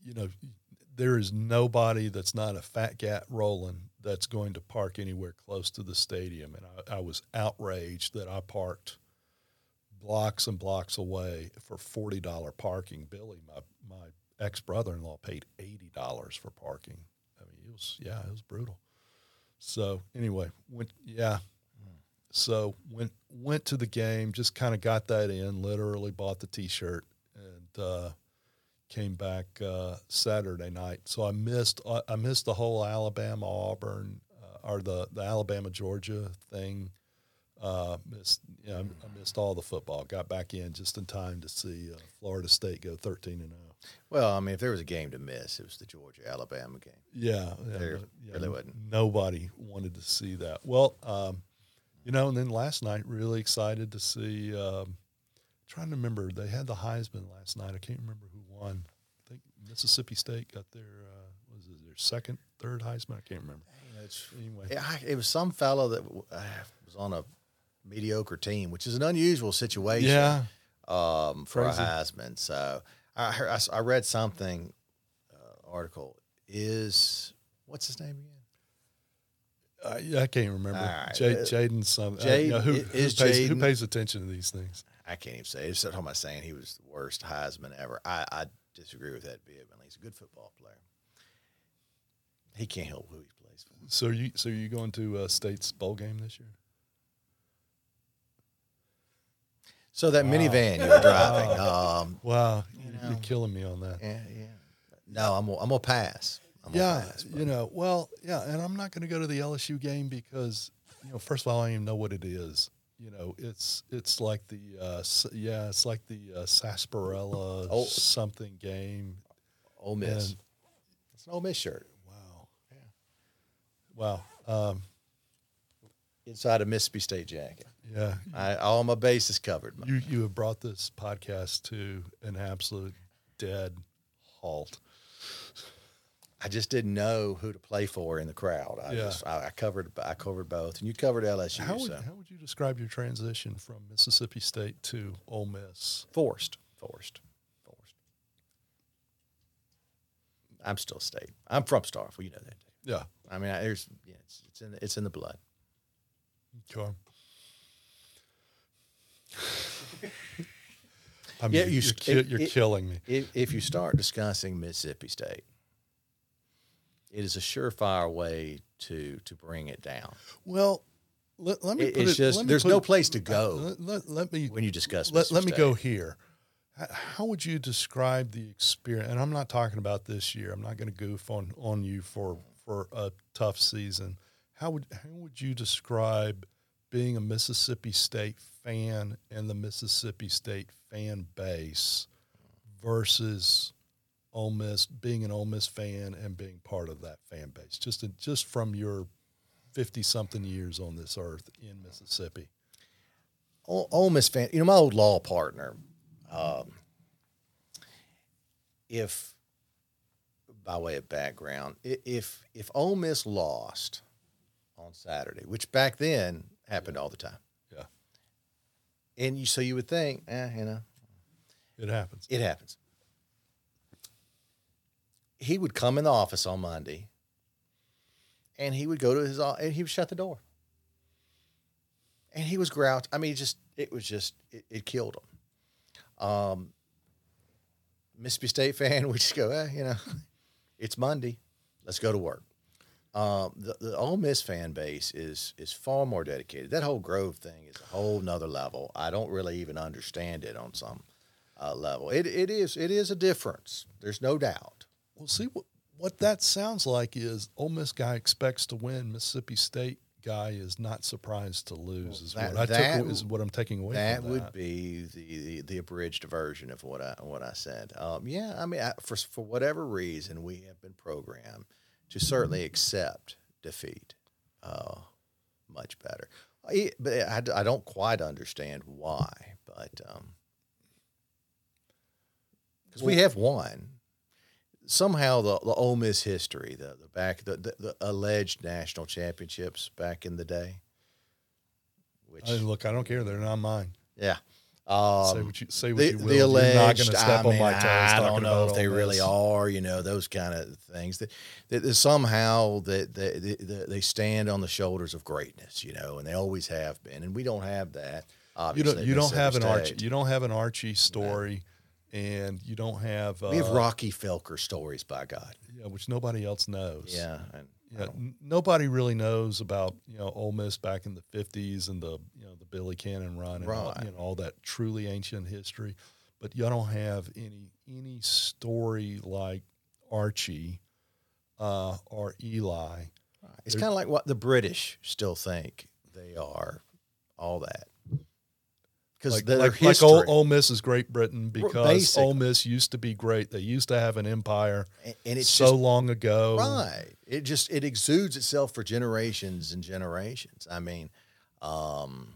you know, there is nobody that's not a fat cat rolling that's going to park anywhere close to the stadium, and I, I was outraged that I parked blocks and blocks away for forty dollar parking. Billy, my my ex brother in law, paid eighty dollars for parking. I mean, it was yeah, it was brutal. So anyway, went yeah. So went went to the game, just kind of got that in. Literally bought the T-shirt and uh, came back uh, Saturday night. So I missed I I missed the whole Alabama Auburn uh, or the the Alabama Georgia thing. Uh, missed yeah, I I missed all the football. Got back in just in time to see uh, Florida State go thirteen and oh. zero. Well, I mean, if there was a game to miss, it was the Georgia Alabama game. Yeah, yeah, There yeah, really wasn't. Nobody wanted to see that. Well, um, you know, and then last night, really excited to see. Um, trying to remember, they had the Heisman last night. I can't remember who won. I think Mississippi State got their uh, was it their second, third Heisman. I can't remember. You know, Anyway, it, I- it was some fellow that uh, was on a mediocre team, which is an unusual situation. yeah, um, for Crazy. a Heisman. So I, heard, I I read something uh, article is what's his name again? I, I can't remember. Right. Uh, Jayden, some uh, Jade- you know, who, who, pays, who pays attention to these things? I can't even say. It's talking about saying he was the worst Heisman ever. I, I disagree with that vehemently. He's a good football player. He can't help who he plays for. So are you so you going to uh, State's bowl game this year? So that minivan you were [laughs] driving, um, Wow, You are know. killing me on that. yeah, yeah. No, I'm I'm gonna pass. I'm yeah, pass, you know, well, yeah, and I'm not going to go to the LSU game because, you know, first of all, I don't even know what it is. You know, it's it's like the uh, yeah, it's like the uh, sarsaparilla Oh. something game. Ole Miss. And- It's an Ole Miss shirt Wow, wow, um, inside a Mississippi State jacket. Yeah. I, all my bases covered. You you have brought this podcast to an absolute dead halt. I just didn't know who to play for in the crowd. I Yeah. just I, I covered I covered both, and you covered LSU. How would, so how would you describe your transition from Mississippi State to Ole Miss? forced, forced, forced. I'm still state. I'm from Starkville. You know that. Yeah, I mean, I, there's yeah, it's, it's in the, it's in the blood. Okay. I mean, Yeah, you are ki- you're it- killing me. If if you start discussing Mississippi State, it is a surefire way to to bring it down. Well, let, let me It- put it's it. just there's no it- place to go uh, Let, let, let me when you discuss. let, let me go here. How would you describe the experience? And I'm not talking about this year. I'm not going to goof on on you for for a tough season. How would how would you describe being a Mississippi State fan and the Mississippi State fan base versus Ole Miss being an Ole Miss fan and being part of that fan base? Just just from your fifty something years on this earth in Mississippi. Ole, Ole Miss fan. You know, my old law partner. Um, if, by way of background, if if Ole Miss lost on Saturday, which back then happened all the time, Yeah, and you so you would think, eh, you know, it happens. it happens. He would come in the office on Monday, and he would go to his and he would shut the door. And he was grouch. I mean, just it was just it, it killed him. Um, Mississippi State fan [laughs] we just go, eh, you know, [laughs] it's Monday, let's go to work. Um, the, the Ole Miss fan base is is far more dedicated. That whole Grove thing is a whole nother level. I don't really even understand it on some uh, level. It it is it is a difference. There's no doubt. Well, see what what that sounds like is Ole Miss guy expects to win. Mississippi State guy is not surprised to lose. is that- what I that- took. Is what I'm taking away. That from would be the, the the abridged version of what I what I said. Um, yeah, I mean, I, for for whatever reason, we have been programmed to certainly accept defeat uh, much better. I, but I, I don't quite understand why. But um, because we have won. Somehow the the Ole Miss history, the the back the, the, the alleged national championships back in the day, which I, look, I don't care. They're not mine. yeah. Say Um, what you say. What the, you will. the You're alleged, not going to step I on mean, my toes. I don't know about if they Ole really are, you know, those kind of things. That, that, that somehow that they, they, they stand on the shoulders of greatness, you know, and they always have been, and we don't have that. You don't. You don't have an Archie. You don't have an Archie story, and you don't have. Uh, we have Rockey Felker stories, by God. yeah, which nobody else knows. Yeah, and Yeah, n- nobody really knows about you know Ole Miss back in the fifties and the you know the Billy Cannon run and all, Right. you know all that truly ancient history, but you don't have any any story like Archie uh, or Eli. it's kind of like what the British still think they are. All that because Like, their like, history, like Ole, Ole Miss is Great Britain because basically. Ole Miss used to be great. They used to have an empire and, and it's so just long ago. Right. It just it exudes itself for generations and generations. I mean, um,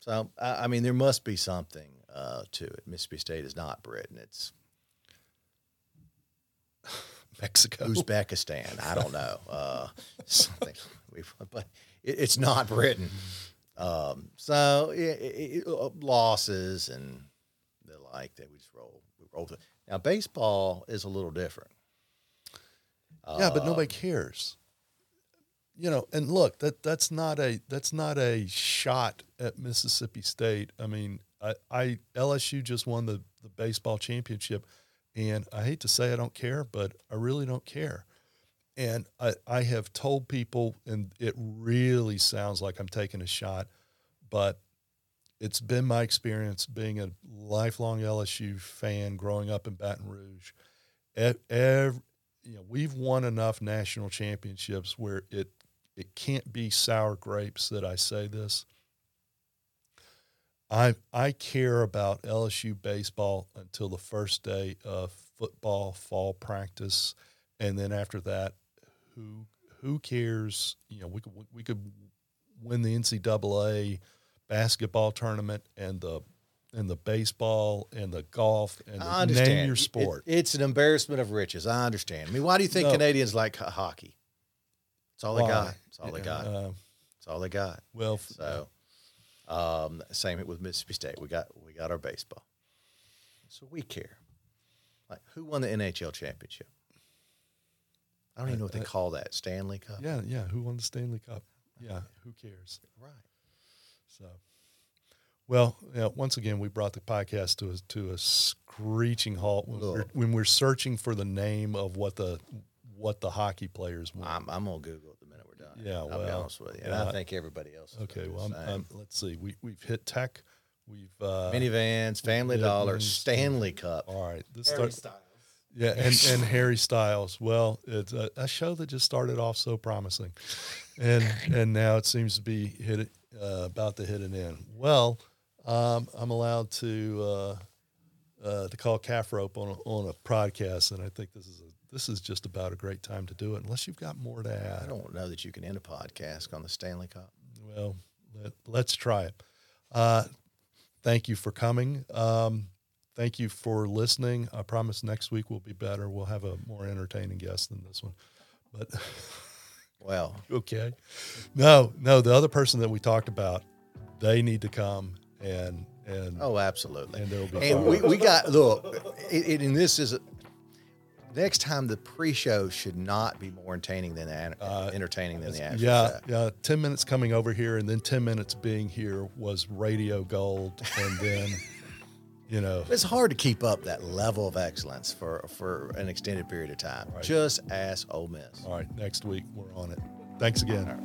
so I, I mean, there must be something uh, to it. Mississippi State is not Britain; it's [sighs] Mexico. Uzbekistan. I don't know uh, something, [laughs] but it, it's not Britain. Um, so it, it, it, uh, losses and the like that we just roll. We roll through. Now baseball is a little different. Yeah, but nobody cares. You know, and look, that that's not a that's not a shot at Mississippi State. I mean, I, I LSU just won the the baseball championship, and I hate to say I don't care, but I really don't care. And I I have told people, and it really sounds like I'm taking a shot, but it's been my experience being a lifelong LSU fan growing up in Baton Rouge. Every, you know, we've won enough national championships where it it can't be sour grapes that I say this. I I care about LSU baseball until the first day of football fall practice, and then after that, who who cares? You know, we could we could win the NCAA basketball tournament and the and the baseball and the golf and the, name your It- sport. it's an embarrassment of riches. I understand. I mean, why do you think No. Canadians like ho- hockey? It's all they Why? got. It's all they got. uh, It's all they got. well, So, um, same with Mississippi State. We got we got our baseball. So we care. Like who won the NHL championship? I don't even know what they I- call that. Stanley Cup. yeah, yeah. Who won the Stanley Cup? Yeah, [laughs] who cares? Right. So, well, yeah, once again, we brought the podcast to a, to a screeching halt when we're, when we're searching for the name of what the what the hockey players won. I'm, I'm gonna Google it the minute we're done. Yeah, I'll be honest with you. And yeah. I think everybody else. Is okay, well, I'm. I'm, let's see. We we've hit tech. We've uh, minivans, Family Dollar. Stanley Cup. all right. This Harry start, Styles. Yeah, [laughs] and, and Harry Styles. Well, it's a, a show that just started off so promising, and [laughs] and now it seems to be hit uh, about to hit an end. Well, um, I'm allowed to uh, uh, to call calf rope on a, on a podcast, and I think this is a this is just about a great time to do it. Unless you've got more to add. I don't know that you can end a podcast on the Stanley Cup. Well, let, let's try it. Uh, thank you for coming. Um, thank you for listening. I promise next week will be better. We'll have a more entertaining guest than this one. But [laughs] Well, okay, no, no, the other person that we talked about, they need to come and and oh, absolutely. and there will be And we, we got look, it, it, and this is a, next time the pre-show should not be more entertaining than the, Uh, entertaining than the actual yeah, show. yeah. Ten minutes coming over here, and then ten minutes being here was radio gold, and then [laughs] you know. It's hard to keep up that level of excellence for for an extended period of time. Right. Just ask Ole Miss. All right, next week we're on it. Thanks again.